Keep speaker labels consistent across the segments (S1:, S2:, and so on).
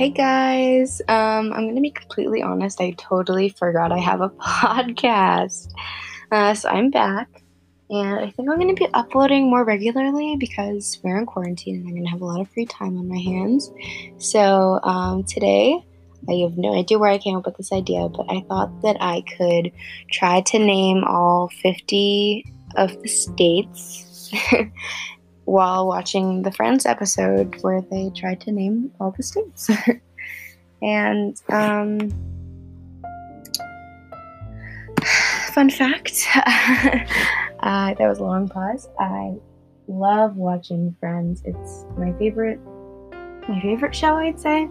S1: Hey guys, um, I'm gonna be completely honest. I totally forgot I have a podcast. Uh, so I'm back, and I think I'm gonna be uploading more regularly because we're in quarantine and I'm gonna have a lot of free time on my hands. So um, today, I have no idea where I came up with this idea, but I thought that I could try to name all 50 of the states while watching the Friends episode where they tried to name all the states. and um, fun fact uh, that was a long pause. I love watching Friends. It's my favorite, my favorite show, I'd say.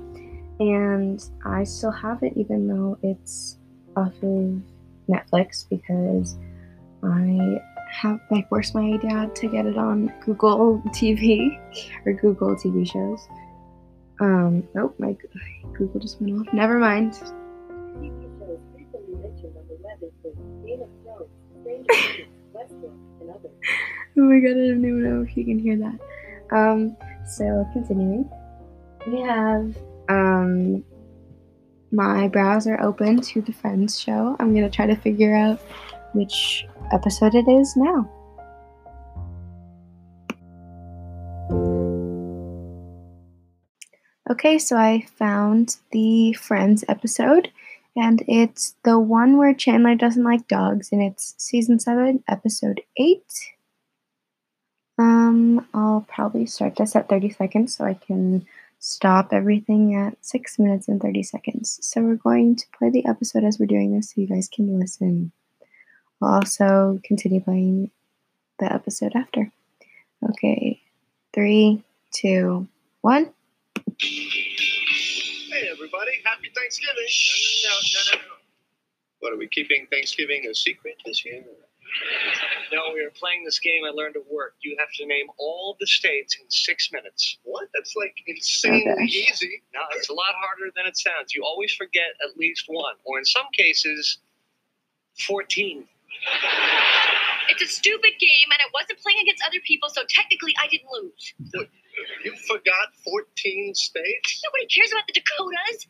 S1: And I still have it, even though it's off of Netflix, because I have I forced my dad to get it on Google TV or Google TV shows. Um, oh my Google just went off. Never mind. oh my god, I don't even know if you can hear that. Um, so continuing, we have um my browser open to the Friends show. I'm gonna try to figure out which episode it is now. Okay, so I found the Friends episode, and it's the one where Chandler doesn't like dogs, and it's season 7, episode 8. Um, I'll probably start this at 30 seconds so I can stop everything at 6 minutes and 30 seconds. So we're going to play the episode as we're doing this so you guys can listen. I'll also continue playing the episode after. Okay, three, two, one.
S2: Hey, everybody. Happy Thanksgiving. No, no, no, no, no. What, are we keeping Thanksgiving a secret this year?
S3: No, we are playing this game I learned at work. You have to name all the states in six minutes.
S2: What? That's like insanely
S1: Okay.
S2: easy.
S3: No, it's a lot harder than it sounds. You always forget at least one, or in some cases, 14.
S4: It's a stupid game, and I wasn't playing against other people, so technically I didn't lose.
S2: You forgot 14 states?
S4: Nobody cares about the Dakotas.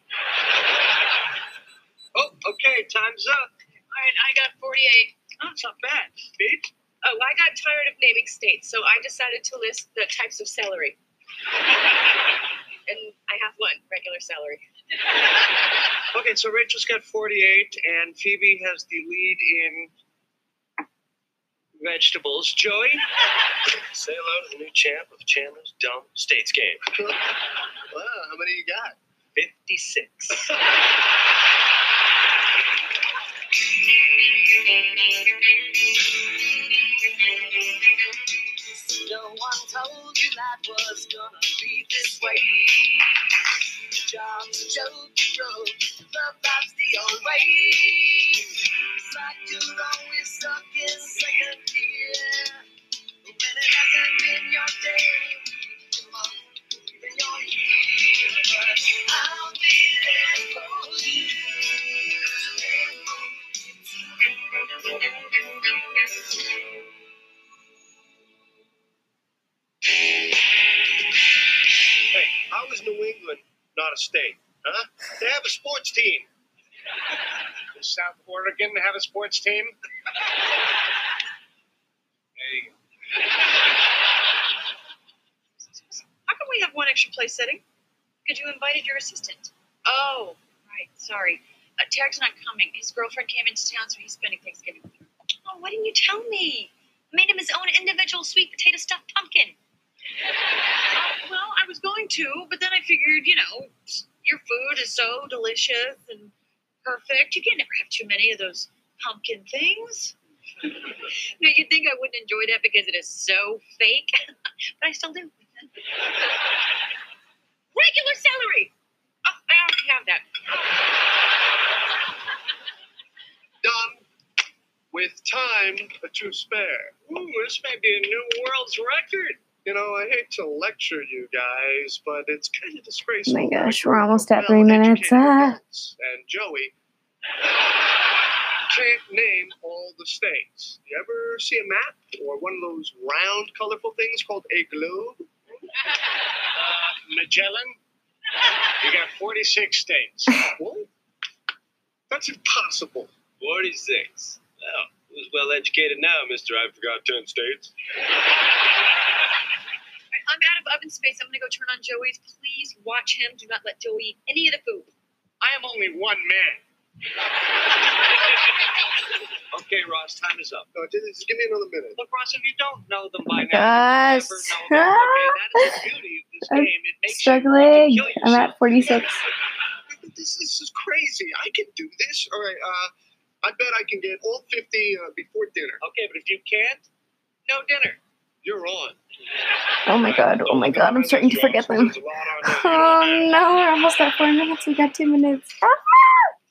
S3: Oh, okay, time's up.
S4: All right, I got 48.
S3: Oh, it's not bad. Pete?
S4: Oh, I got tired of naming states, so I decided to list the types of celery. and I have one regular celery.
S3: Okay, so Rachel's got 48, and Phoebe has the lead in vegetables. Joey? Say hello to the new champ of Chandler's Dumb States game.
S2: Wow, how many you got?
S3: 56.
S5: a
S2: sports team?
S4: How come we have one extra place setting? Because you invited your assistant. Oh, right. Sorry. Uh, Tarek's not coming. His girlfriend came into town, so he's spending Thanksgiving with her. Oh, why didn't you tell me? I made him his own individual sweet potato stuffed pumpkin. Uh, well, I was going to, but then I figured, you know, your food is so delicious and perfect. You can never have too many of those pumpkin things. now, you'd think I wouldn't enjoy that because it is so fake, but I still do. Regular celery. Oh, I already have that.
S2: Done with time but to spare.
S3: Ooh, this may be a new world's record.
S2: You know, I hate to lecture you guys, but it's kind of disgraceful.
S1: Oh my gosh, we're almost at three minutes.
S2: well-educated adults And Joey can't name all the states. You ever see a map or one of those round, colorful things called a globe?
S3: Uh, Magellan? You got 46 states.
S2: What? That's impossible.
S6: 46. Well, who's well educated now, Mr. I forgot 10 states?
S4: Alright, I'm out of oven space. I'm gonna go turn on Joey's. Please watch him. Do not let Joey eat any of the food.
S2: I am only one man.
S3: Okay, Ross, time is up.
S2: No, just, just give me another minute.
S3: Look, Ross, if you don't know them by now,
S1: Gosh.
S3: you'll never know them. Okay, that is the beauty of this
S1: I'm
S3: game. It makes
S1: Struggling.
S3: you want
S1: I'm at 46.
S2: This, this is crazy. I can do this. All right. Uh, I bet I can get all 50 uh, before dinner.
S3: Okay, but if you can't, no dinner.
S2: You're on.
S1: Oh my god, oh my god, I'm starting to forget them.
S2: There's a lot on there.
S1: Oh no, we're almost at four minutes. We got two minutes. Ah!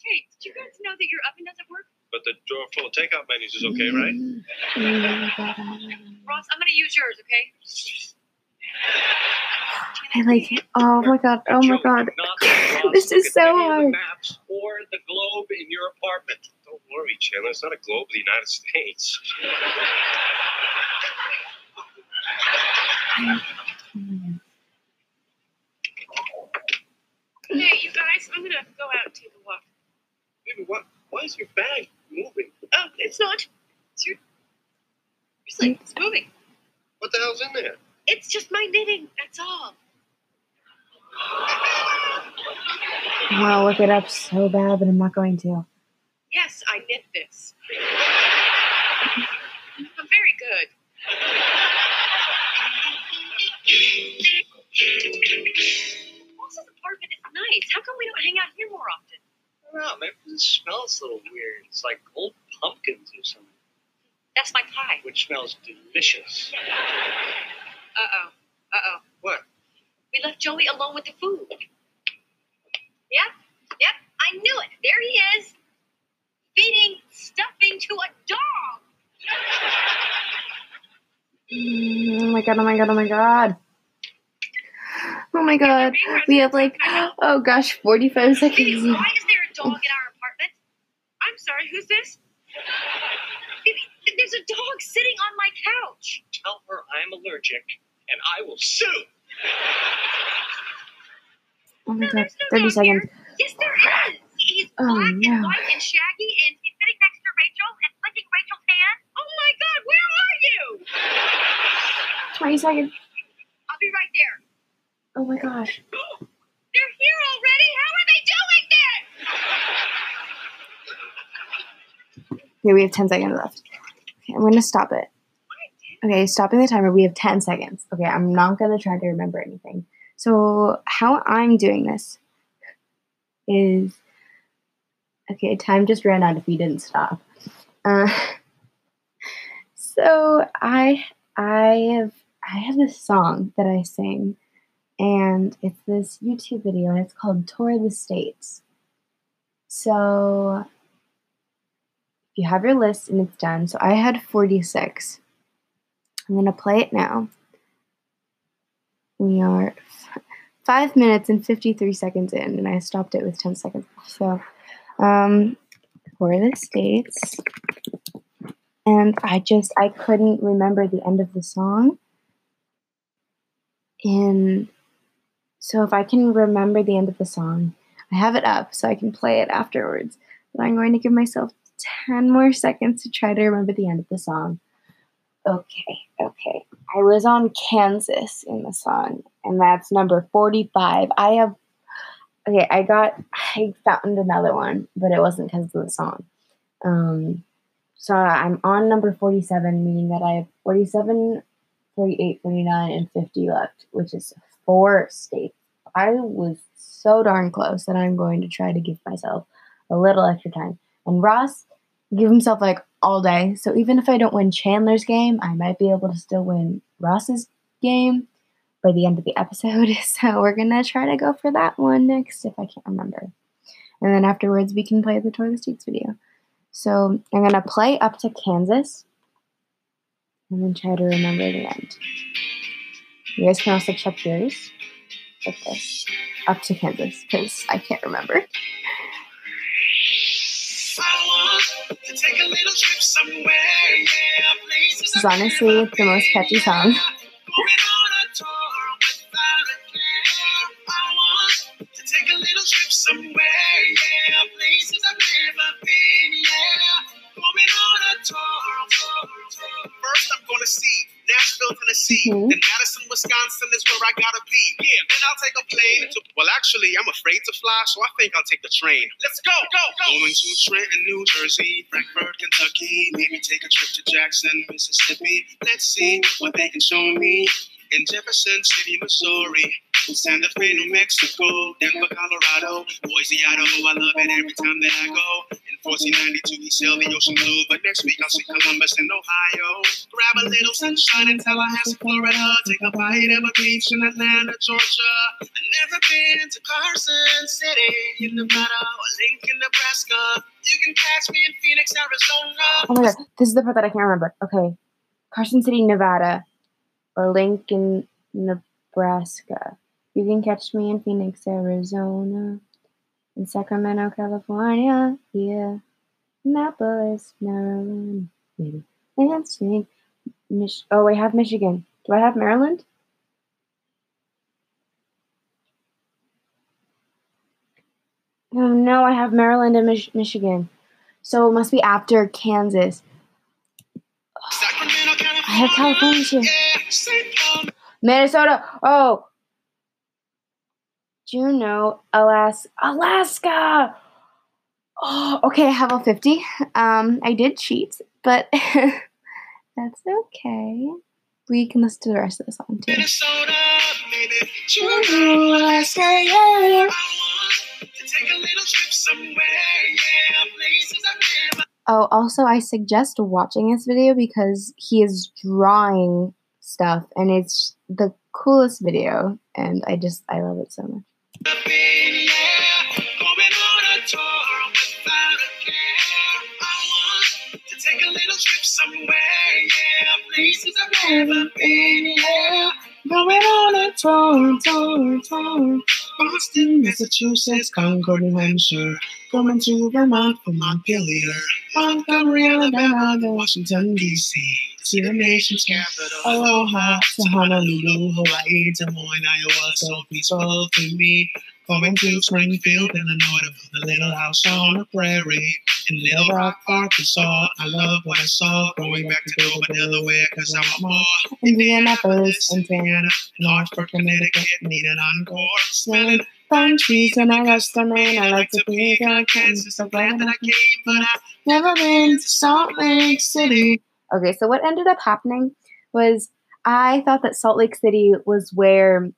S4: Hey, did you guys know that your oven doesn't work?
S6: But the drawer full of takeout menus is okay, right?
S1: Mm.
S4: Ross, I'm gonna use yours, okay?
S1: I like it. Oh my god, oh my god.
S3: do not let Ross
S1: This is so
S3: any of the
S1: hard.
S3: maps or the globe in your apartment.
S6: Don't worry, Chandler. It's not a globe of the United States.
S4: Hey, you guys, I'm gonna go out and take a walk.
S2: Baby, what? Why is your bag moving?
S4: Oh, it's not. It's your. Seriously, it's moving.
S2: What the hell's in there?
S4: It's just my knitting. That's all.
S1: I want to look it up so bad, but I'm not going to.
S4: Yes, I knit this. I'm very good. Ross's apartment is nice. How come we don't hang out here more often?
S3: I don't know. Maybe it smells a little weird. It's like old pumpkins or something,
S4: That's my pie.
S3: which smells delicious.
S4: Uh oh. Uh oh.
S3: What?
S4: We left Joey alone with the food. Yep. Yep. I knew it. There he is. Feeding stuffing to a dog.
S1: Oh my god, oh my god, oh my god. Oh my god. We have like, oh gosh, 45
S4: Phoebe,
S1: seconds.
S4: why is there a dog in our apartment? I'm sorry, who's this? Phoebe, there's a dog sitting on my couch.
S3: Tell her I'm allergic, and I will sue.
S1: Oh my
S4: No,
S1: god,
S4: no
S1: 30 seconds.
S4: here. Yes, there is. He's
S1: Oh,
S4: black
S1: no.
S4: and white and shaggy, and he's sitting next to Rachel and licking Rachel's hand. Oh my God, where are you?
S1: 20 seconds.
S4: I'll be right there.
S1: Oh my gosh.
S4: They're here already. How are they doing this?
S1: Okay, we have 10 seconds left. Okay, I'm gonna stop it. Okay, stopping the timer. We have 10 seconds. Okay, I'm not gonna try to remember anything. So, how I'm doing this is okay, time just ran out if we didn't stop. Uh, so I I have I have this song that I sing, and it's this YouTube video, and it's called Tour of the States. So you have your list and it's done. So I had 46. I'm going to play it now. We are f- 5 minutes and 53 seconds in, and I stopped it with 10 seconds. So, um, for the States. And I just, I couldn't remember the end of the song. And so if I can remember the end of the song, I have it up so I can play it afterwards. But I'm going to give myself 10 more seconds to try to remember the end of the song. Okay, okay. I was on Kansas in the song, and that's number 45. I have, okay, I got, I found another one, but it wasn't because of the song. Um, so I'm on number 47, meaning that I have 47, 48, 49, and 50 left, which is four states. I was so darn close that I'm going to try to give myself a little extra time. And Ross give himself like all day. So even if I don't win Chandler's game, I might be able to still win Ross's game by the end of the episode. So we're gonna try to go for that one next if I can't remember. And then afterwards we can play the Tour of the States video. So I'm gonna play up to Kansas and then try to remember the end. You guys can also check yours this. Up to Kansas, because I can't remember. This is honestly the most catchy song.
S7: Nashville, Tennessee.
S1: Mhm.
S7: Then Madison, Wisconsin is where I gotta be. Yeah, then I'll take a plane. To, well, actually, I'm afraid to fly, so I think I'll take the train. Let's go, go, go. Going to Trenton, New Jersey, Frankfort, Kentucky. Maybe take a trip to Jackson, Mississippi. Let's see what they can show me. In Jefferson City, Missouri, Santa Fe, New Mexico, Denver, Colorado, Boise, Idaho. I love it every time that I go. In 1492, we sail the ocean blue, but next week I'll see Columbus in Ohio. Grab a little sunshine in Tallahassee, Florida. Take a bite of a beach in Atlanta, Georgia. I've never been to Carson City in Nevada or Lincoln, Nebraska. You can catch me in Phoenix, Arizona.
S1: Oh my god, this is the part that I can't remember. Okay. Carson City, Nevada, or Lincoln, Nebraska. You can catch me in Phoenix, Arizona, in Sacramento, California, yeah, Annapolis, Maryland, maybe Lansing, Mich- oh, I have Michigan. Do I have Maryland? Oh no, I have Maryland and Mich- Michigan. So it must be after Kansas.
S7: Sacramento,
S1: I have California too.
S7: Yeah, St. Paul,
S1: Minnesota. Oh. Juneau, Alaska. Alaska. Oh, okay. I have all 50. Um, I did cheat, but that's okay. We can listen to the rest of the song too.
S7: Minnesota, Juneau, Alaska, yeah. I want to take a little trip somewhere, yeah. Places I've never
S1: Oh, also, I suggest watching this video because he is drawing stuff and it's the coolest video. And I just, I love it so much.
S7: Boston, Massachusetts, Concord, New Hampshire. To Vermont for Montpelier. Montgomery, Alabama, to Washington, D.C. To the nation's capital. Aloha to Honolulu, Hawaii, Des Moines, Iowa. So peaceful to me. Going to Springfield, Illinois, to build a little house on the prairie. In Little Rock, Arkansas, I love what I saw. Going back to Dover, Delaware, cause I want more.
S1: Indianapolis, Indiana.
S7: Norfolk, Connecticut, need an encore. Smelling pine trees and I rest on Maine. I like to be on Kansas. So glad that I came, but I've never been to Salt Lake City.
S1: Okay, so what ended up happening was I thought that Salt Lake City was where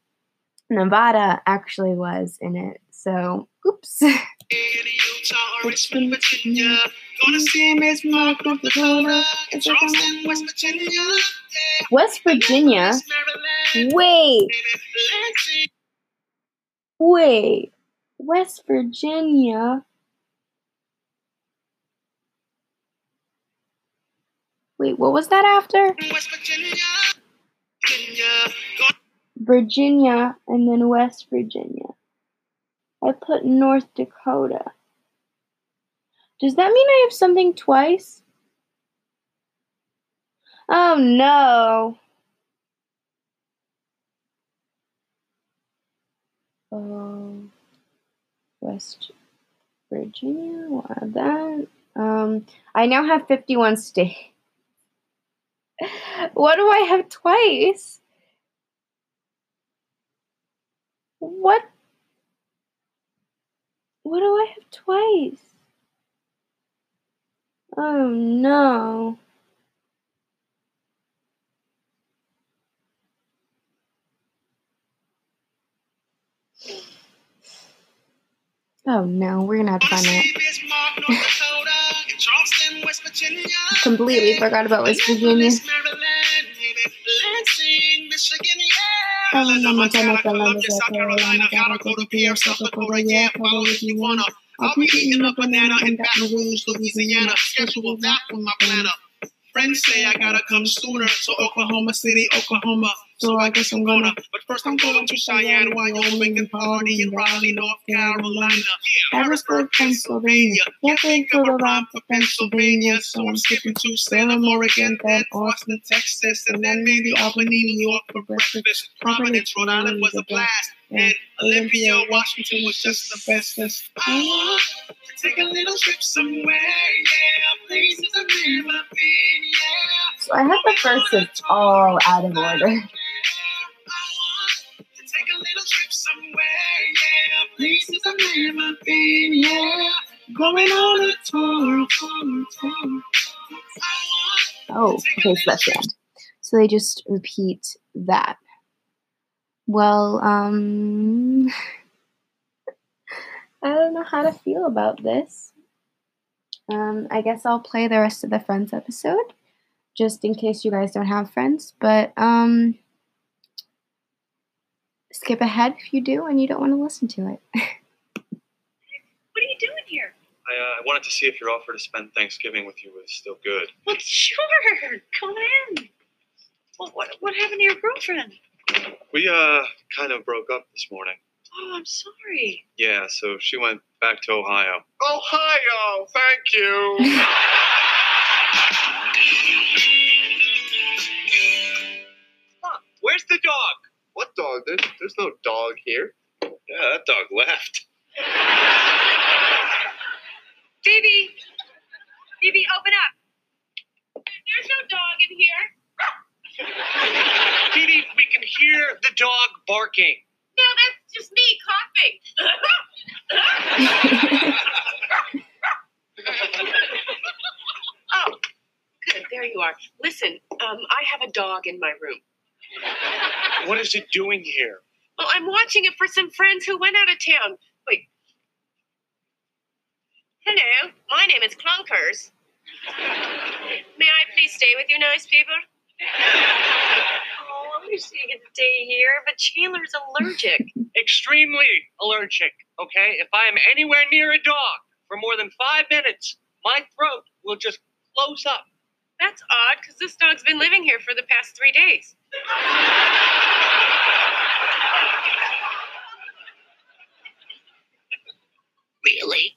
S1: Nevada actually was in it. So, oops.
S7: In Utah or Richmond, Virginia. Gonna see Bismarck, North Dakota. And Charleston, West Virginia.
S1: West Virginia. Wait, wait. West Virginia. Wait, what was that after?
S7: West Virginia. Virginia.
S1: Virginia and then West Virginia. I put North Dakota. Does that mean I have something twice? Oh no. Oh, West Virginia. We'll add that. Um, I now have 51 states. What do I have twice? What? What do I have twice? Oh no. Oh no, we're gonna have to find out.
S7: See Miss Mark, North Dakota. And Charleston, West Virginia.
S1: Completely forgot about West Virginia.
S7: Maybe Lansing, Michigan, yeah.
S1: Alabama,
S7: Montana,
S1: Columbus,
S7: Columbia, South Carolina, gotta go to Pierre, South Dakota, yeah, follow if you wanna. I'll be eating a banana in Baton Rouge, Louisiana. Schedule that on my planner. Friends say I gotta come sooner to Oklahoma City, Oklahoma. So I guess I'm gonna. But first I'm going to Cheyenne, Wyoming, and party in Raleigh, North Carolina. Harrisburg, Pennsylvania. Can't think of a rhyme for Pennsylvania, so I'm skipping to Salem, Oregon, then Austin, Texas, and then maybe Albany, New York for breakfast. Providence, Rhode Island was a blast, and Olympia, Washington was just the bestest. I want to take a little trip somewhere, yeah, places I've never been, yeah.
S1: So I have the first it's all out of order.
S7: Places I've never been, yeah. Going on a tour, tour.
S1: Oh, okay, so that's the end. So they just repeat that. Well, um, I don't know how to feel about this. Um, I guess I'll play the rest of the Friends episode, just in case you guys don't have friends. But um, skip ahead if you do and you don't want to listen to it.
S8: What are you doing here?
S9: I, uh, I wanted to see if your offer to spend Thanksgiving with you was still good.
S8: Well, sure. Come in. Well, what, what happened to your girlfriend?
S9: We uh kind of broke up this morning.
S8: Oh, I'm sorry.
S9: Yeah, so she went back to Ohio.
S10: Ohio, thank you. Where's the dog?
S2: What dog? There's, there's no dog here.
S10: Yeah, that dog left.
S8: Phoebe. Phoebe, open up. There's no dog in here.
S3: Phoebe, we can hear the dog barking.
S8: No, that's just me coughing.
S4: Oh, good. There you are. Listen, um, I have a dog in my room.
S3: What is it doing here?
S4: Well, I'm watching it for some friends who went out of town. Wait. Hello, my name is Clunkers. May I please stay with you, nice people? Oh, I wish you could stay here, but Chandler's allergic.
S3: Extremely allergic, okay? If I am anywhere near a dog for more than five minutes, my throat will just close up.
S4: That's odd, because this dog's been living here for the past three days.
S3: Really?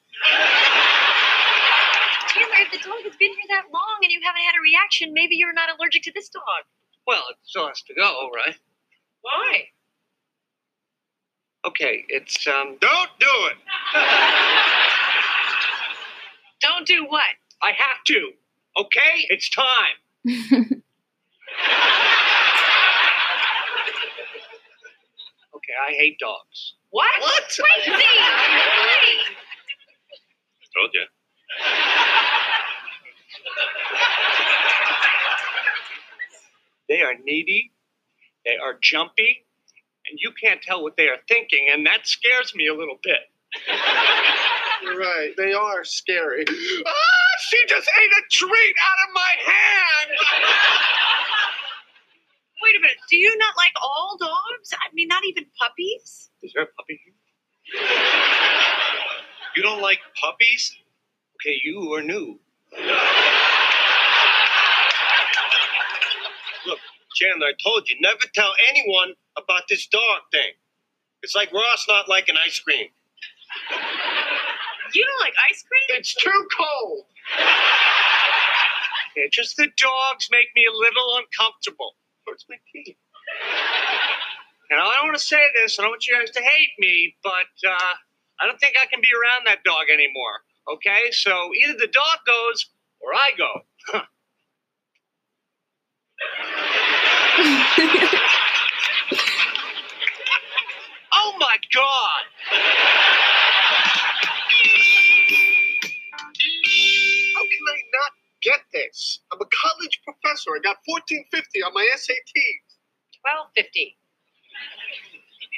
S8: Chandler, if the dog has been here that long and you haven't had a reaction, maybe you're not allergic to this dog.
S3: Well, it still has to go, right?
S4: Why?
S3: Okay, it's um
S10: Don't do it.
S4: Don't do what?
S3: I have to. Okay? It's time. Okay, I hate dogs.
S4: What?
S10: What?
S4: Crazy! Really?
S10: Told you.
S3: They are needy, they are jumpy, and you can't tell what they are thinking, and that scares me a little bit.
S2: You're right. They are scary.
S10: Ah, she just ate a treat out of my hand.
S8: Do you not like all dogs? I mean, not even puppies?
S3: Is there a puppy here?
S10: You don't like puppies? Okay, you are new. Look, Chandler, I told you never tell anyone about this dog thing. It's like Ross not liking ice cream.
S4: You don't like ice cream?
S2: It's too cold.
S3: Okay, just the dogs make me a little uncomfortable.
S10: Hurts my teeth.
S3: And I don't want to say this, I don't want you guys to hate me, but uh, I don't think I can be around that dog anymore. Okay? So either the dog goes or I go. oh my God!
S2: How can I not get this? I'm a college professor. I got 1450 on my SATs.
S4: 1250.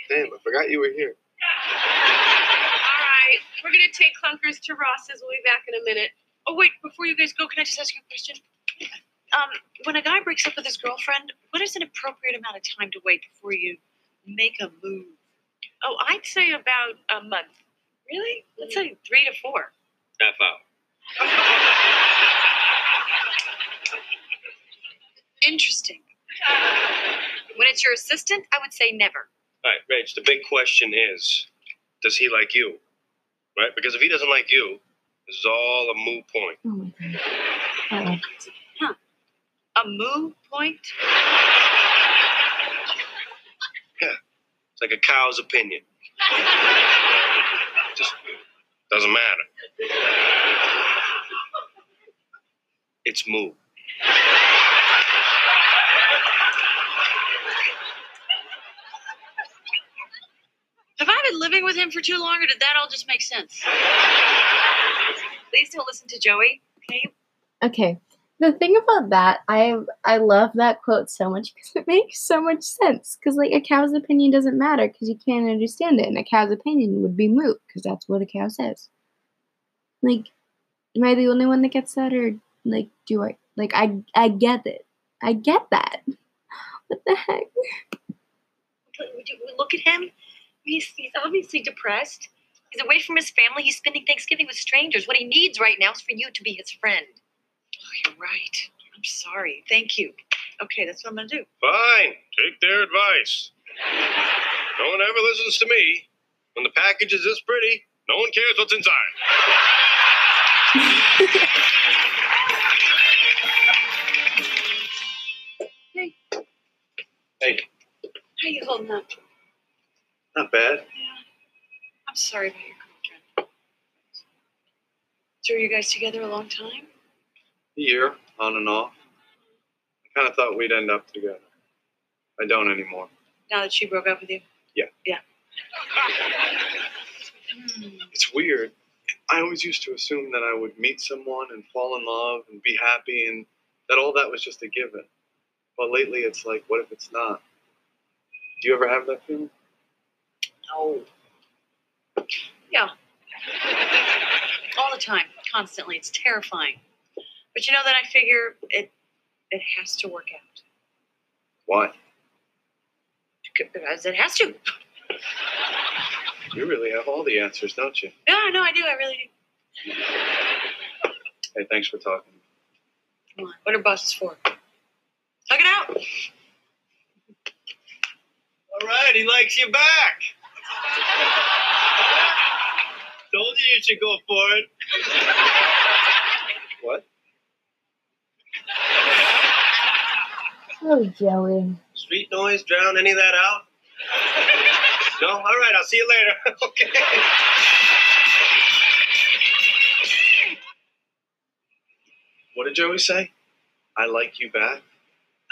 S2: Damn, I forgot you were here.
S4: All right, we're gonna take clunkers to Ross's. We'll be back in a minute. Oh wait, before you guys go, can I just ask you a question?
S8: Um, when a guy breaks up with his girlfriend, what is an appropriate amount of time to wait before you make a move?
S4: Oh, I'd say about a month. Really? Let's say three to four.
S10: Half hour.
S8: Interesting. When it's your assistant, I would say never.
S10: All right, Rach, the big question is does he like you? Right? Because if he doesn't like you, this is all a moot point.
S1: Oh my god. Uh-oh.
S8: A move point? Yeah.
S10: It's like a cow's opinion. Just doesn't matter. It's moo.
S8: Living with him for too long, or did that all just make sense?
S4: Please don't listen to Joey. Okay.
S1: Okay. The thing about that, I I love that quote so much because it makes so much sense. Because like a cow's opinion doesn't matter because you can't understand it, and a cow's opinion would be moot because that's what a cow says. Like, am I the only one that gets that, or like, do I? Like, I I get it. I get that. What the heck?
S4: Would you look at him? He's, he's obviously depressed. He's away from his family. He's spending Thanksgiving with strangers. What he needs right now is for you to be his friend.
S8: Oh, you're right. I'm sorry. Thank you. Okay, that's what I'm gonna do.
S10: Fine. Take their advice. No one ever listens to me. When the package is this pretty, no one cares what's inside.
S9: Hey, Hey.
S8: How you holding up?
S9: Not bad.
S8: Yeah. I'm sorry about your girlfriend. So are you guys together a long time?
S9: A year, on and off. I kind of thought we'd end up together. I don't anymore.
S8: Now that she broke up with you?
S9: Yeah.
S8: Yeah.
S9: It's weird. I always used to assume that I would meet someone and fall in love and be happy and that all that was just a given. But lately it's like, what if it's not? Do you ever have that feeling?
S8: No. Yeah. All the time, constantly. It's terrifying. But you know that I figure it it has to work out.
S9: Why?
S8: Because it has to.
S9: You really have all the answers, don't you?
S8: Yeah, no, I do. I really do.
S9: Hey, thanks for talking.
S8: Come on. What are buses for? Hug it out.
S10: All right, he likes you back. Told you you should go for it.
S9: What?
S1: Oh, Joey.
S10: Street noise drown any of that out? No? All right, I'll see you later. okay.
S9: What did Joey say? I like you back?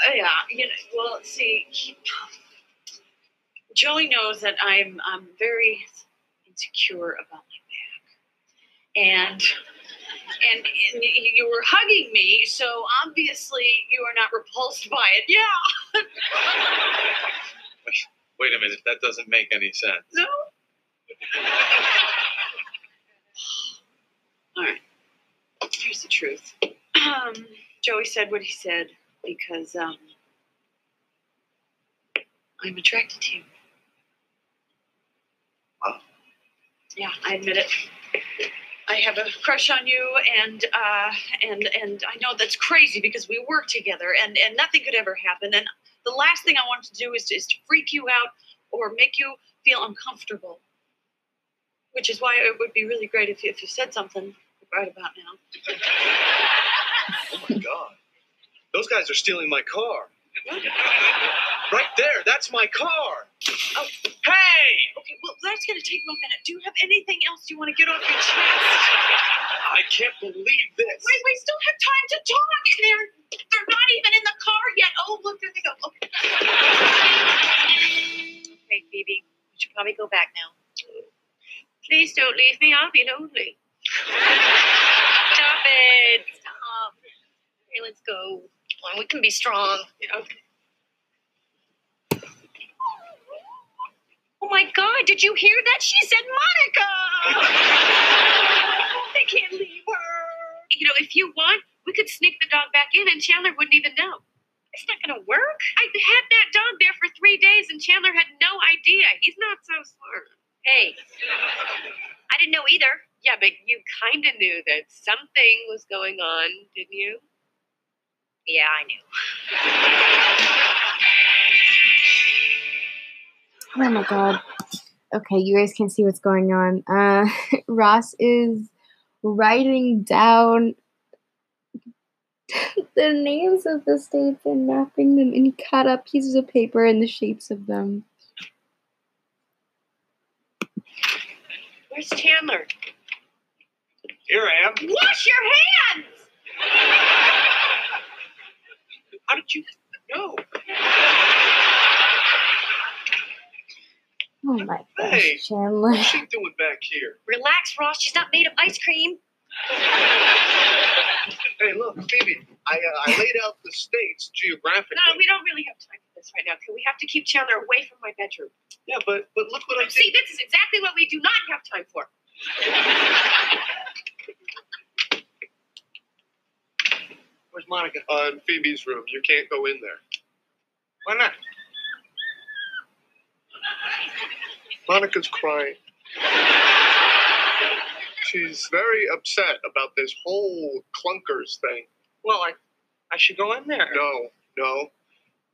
S8: Uh, yeah, you know, well, see, he, Joey knows that I'm I'm very insecure about my back, and and, and you were hugging me, so obviously you are not repulsed by it. Yeah,
S9: Wait a minute, that doesn't make any sense.
S8: no. All right. Here's the truth. Um, Joey said what he said because um, I'm attracted to you.
S9: Wow.
S8: Yeah, I admit it. I have a crush on you, and uh, and and I know that's crazy because we work together, and and nothing could ever happen. And the last thing I want to do is to, is to freak you out or make you feel uncomfortable. Which is why it would be really great if you, if you said something right about now.
S10: Oh my god. Those guys are stealing my car. Right there, that's my car.
S8: Oh.
S10: Hey!
S8: Okay, well that's gonna take me a minute. Do you have anything else you want to get off your chest?
S10: I can't believe this.
S8: Wait, we still have time to talk. And they're they're not even in the car yet. Oh, look, there they go. Okay.
S4: Okay, Phoebe. You should probably go back now. Please don't leave me. I'll be lonely. Stop it. Stop. Okay, let's go. Come on, we can be strong.
S8: Yeah, okay.
S4: Oh my God, did you hear that? She said Monica! they can't leave her. You know, if you want, we could sneak the dog back in and Chandler wouldn't even know. It's not gonna work. I had that dog there for three days and Chandler had no idea. He's not so smart. Hey, I didn't know either. Yeah, but you kind of knew that something was going on, didn't you? Yeah, I knew.
S1: Oh my god. Okay, you guys can see what's going on. Uh, Ross is writing down the names of the states and mapping them and he cut up pieces of paper and the shapes of them.
S4: Where's Chandler?
S3: Here I am.
S4: Wash your hands!
S3: How did you know?
S1: Oh my gosh,
S9: Hey.
S1: Chandler.
S9: What's she doing back here?
S4: Relax, Ross. She's not made of ice cream.
S2: Hey, look, Phoebe, I, uh, I laid out the states geographically.
S4: No, we don't really have time for this right now. Can we have to keep Chandler away from my bedroom?
S2: Yeah, but but look what I
S4: See,
S2: did.
S4: this is exactly what we do not have time for.
S2: Where's Monica? Uh, in Phoebe's room. You can't go in there.
S3: Why not?
S2: Monica's crying. She's very upset about this whole clunkers thing.
S3: Well, I, I should go in there.
S2: No, no,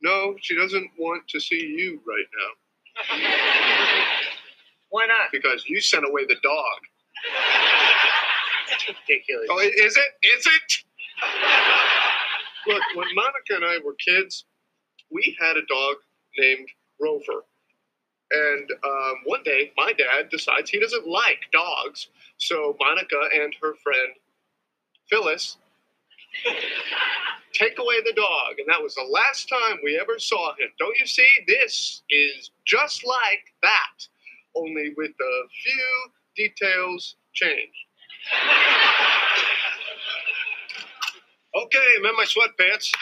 S2: no. She doesn't want to see you right now
S3: Why not?
S2: because you sent away the dog.
S3: That's ridiculous.
S2: Oh, is it? Is it? Look, when Monica and I were kids, we had a dog named Rover. And um, one day, my dad decides he doesn't like dogs. So Monica and her friend Phyllis take away the dog. And that was the last time we ever saw him. Don't you see? This is just like that, only with a few details changed.
S10: Okay, I'm in my sweatpants.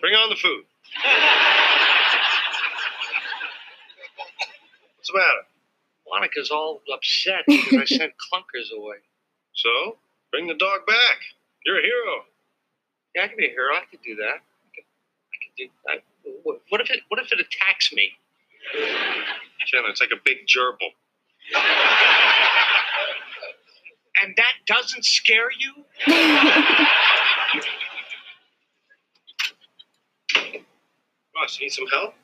S10: Bring on the food. What's the matter?
S3: Monica's all upset because I sent clunkers away.
S10: So, bring the dog back. You're a hero.
S3: Yeah, I can be a hero. I could do that. I could, I could do. I, what, what if it? What if it attacks me?
S10: Chandler, it's like a big gerbil.
S3: And that doesn't scare you?
S10: Ross, you need some help?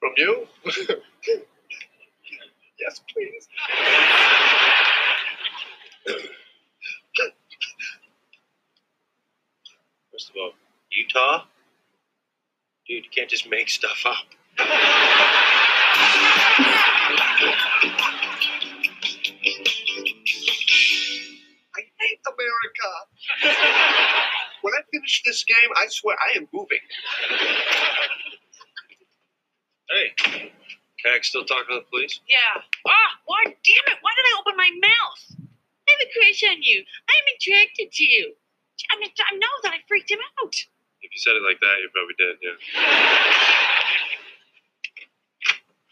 S2: From you? yes, please.
S10: First of all, Utah? Dude, you can't just make stuff up.
S2: I hate America. when I finish this game, I swear I am moving.
S10: Hey, Tag still talking to the police?
S4: Yeah. Ah, why damn it? Why did I open my mouth? I have a crush on you. I'm attracted to you. I mean, I know that I freaked him out.
S10: If you said it like that, you probably did, yeah.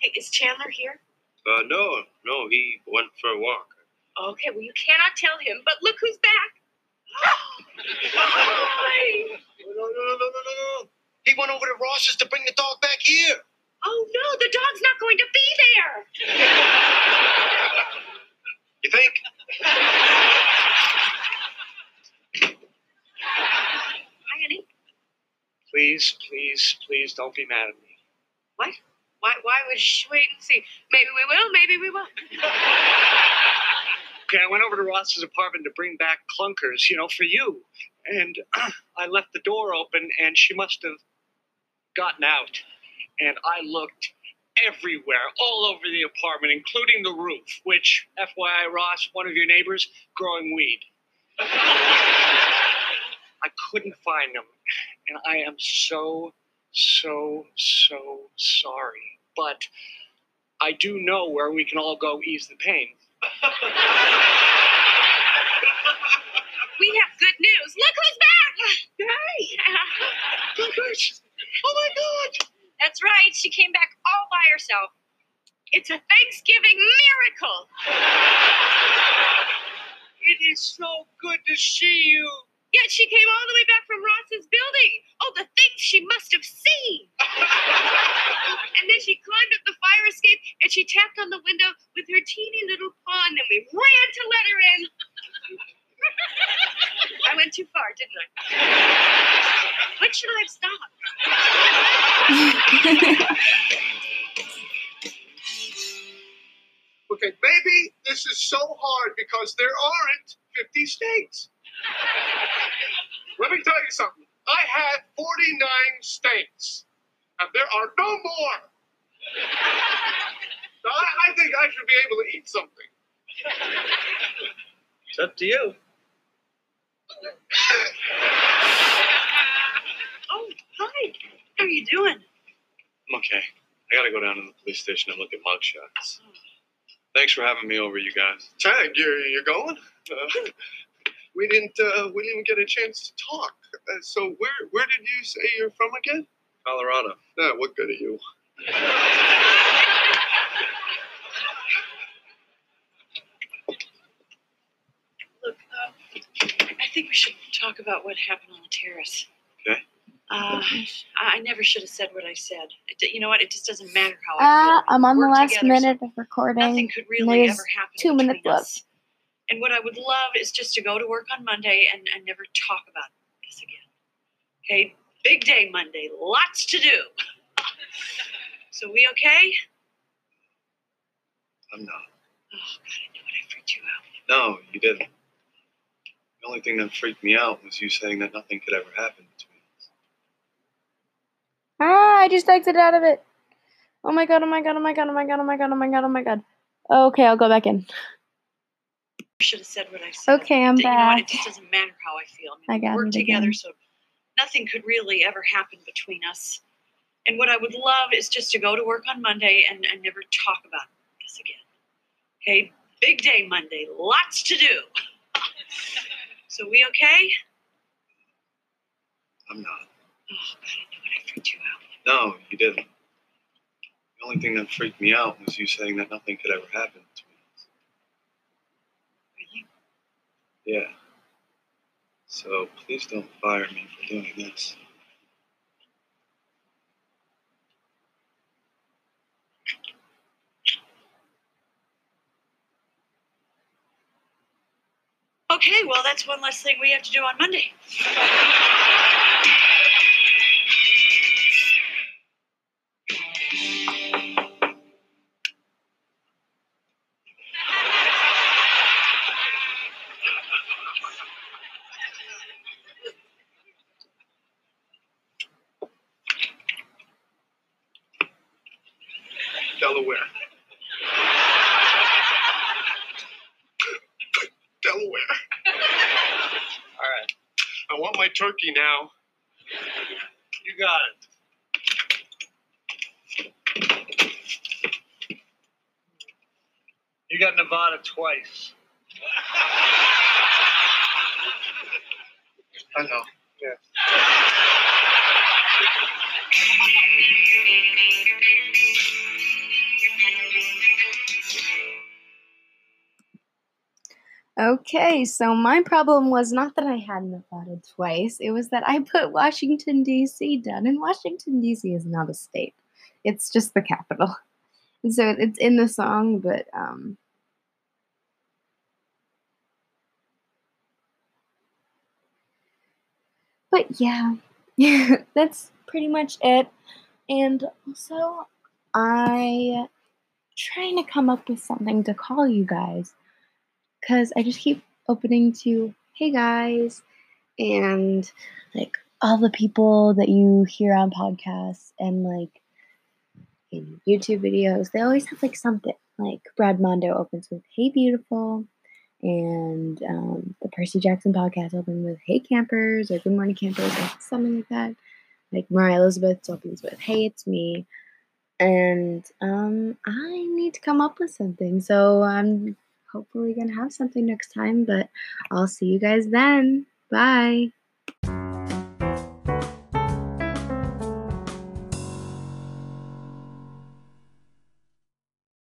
S4: Hey, is Chandler here?
S10: Uh, no, no, he went for a walk.
S4: Okay, well, you cannot tell him, but look who's back. Hi.
S10: No, no, no, no, no, no, no. He went over to Ross's to bring the dog back here.
S4: Oh, no, the dog's not going to be there.
S10: You think?
S4: Hi, honey.
S3: Please, please, please don't be mad at me.
S4: What? Why, why would she wait and see? Maybe we will, maybe we won't.
S3: Okay, I went over to Ross's apartment to bring back clunkers, you know, for you. And I left the door open, and she must have gotten out. And I looked everywhere, all over the apartment, including the roof, which, FYI, Ross, one of your neighbors, growing weed. I couldn't find them. And I am so, so, so sorry. But I do know where we can all go ease the pain.
S4: We have good news. Look who's back. Hey.
S3: Clunkers! Oh my God!
S4: That's right. She came back all by herself. It's a Thanksgiving miracle.
S3: It is so good to see you.
S4: Yet she came all the way back from Ross's building. Oh, the things she must have seen. and then she climbed up the fire escape and she tapped on the window with her teeny little paw, and then we ran to let her in. I went too far, didn't I? When should I stop?
S2: Okay, maybe this is so hard because there aren't 50 states. Let me tell you something. I had 49 states, and there are no more. So I, I think I should be able to eat something.
S10: It's up to you.
S4: Hi. How are you doing?
S3: I'm okay.
S9: I gotta go down to the police station and look at mugshots. Thanks for having me over, you guys.
S2: Tag, you're you're going? Uh, we didn't uh, we didn't get a chance to talk. Uh, so where where did you say you're from again?
S9: Colorado.
S2: Yeah, what good are you?
S8: Look, uh, I think we should talk about what happened on the terrace.
S9: Okay.
S8: Uh, I I never should have said what I said. It, you know what? It just doesn't matter how I
S1: Ah,
S8: feel.
S1: I'm on the last
S8: together, so
S1: minute of recording.
S8: Nothing could really ever happen.
S1: two minutes left.
S8: us. And what I would love is just to go to work on Monday and, and never talk about this again. Okay, big day Monday, lots to do. so we okay?
S9: I'm not.
S8: Oh God, I knew it. I freaked you out.
S9: No, you didn't. The only thing that freaked me out was you saying that nothing could ever happen between us.
S1: I just exited out of it. Oh my god, oh my god, oh my god, oh my god, oh my god, oh my god, oh my god. Okay, I'll go back in.
S8: I should have said what I said.
S1: Okay, I'm
S8: you know what? It just doesn't matter how I feel. I
S1: I
S8: mean,
S1: got
S8: we work together,
S1: again.
S8: so nothing could really ever happen between us. And what I would love is just to go to work on Monday and, and never talk about this again. Okay, big day Monday, lots to do. so we okay?
S9: I'm not.
S8: Oh God, I know what I freaked you out.
S9: No, you didn't. The only thing that freaked me out was you saying that nothing could ever happen between us. Yeah. So please don't fire me for doing this.
S8: Okay, well that's one less thing we have to do on Monday.
S2: Turkey now.
S3: You got it. You got Nevada twice.
S2: I know.
S1: Okay, so my problem was not that I had Nevada twice. It was that I put Washington, D.C. down, and Washington, D.C. is not a state. It's just the capital. And so it's in the song, but um, but yeah, that's pretty much it. And also, I trying to come up with something to call you guys because I just keep opening to hey guys and like all the people that you hear on podcasts and like in YouTube videos, they always have like something like Brad Mondo opens with hey beautiful and um, the Percy Jackson podcast opens with hey campers or good morning campers or something like that. Like Mariah Elizabeth opens with hey it's me and um, I need to come up with something. So I'm hopefully gonna have something next time. But I'll see you guys then. Bye.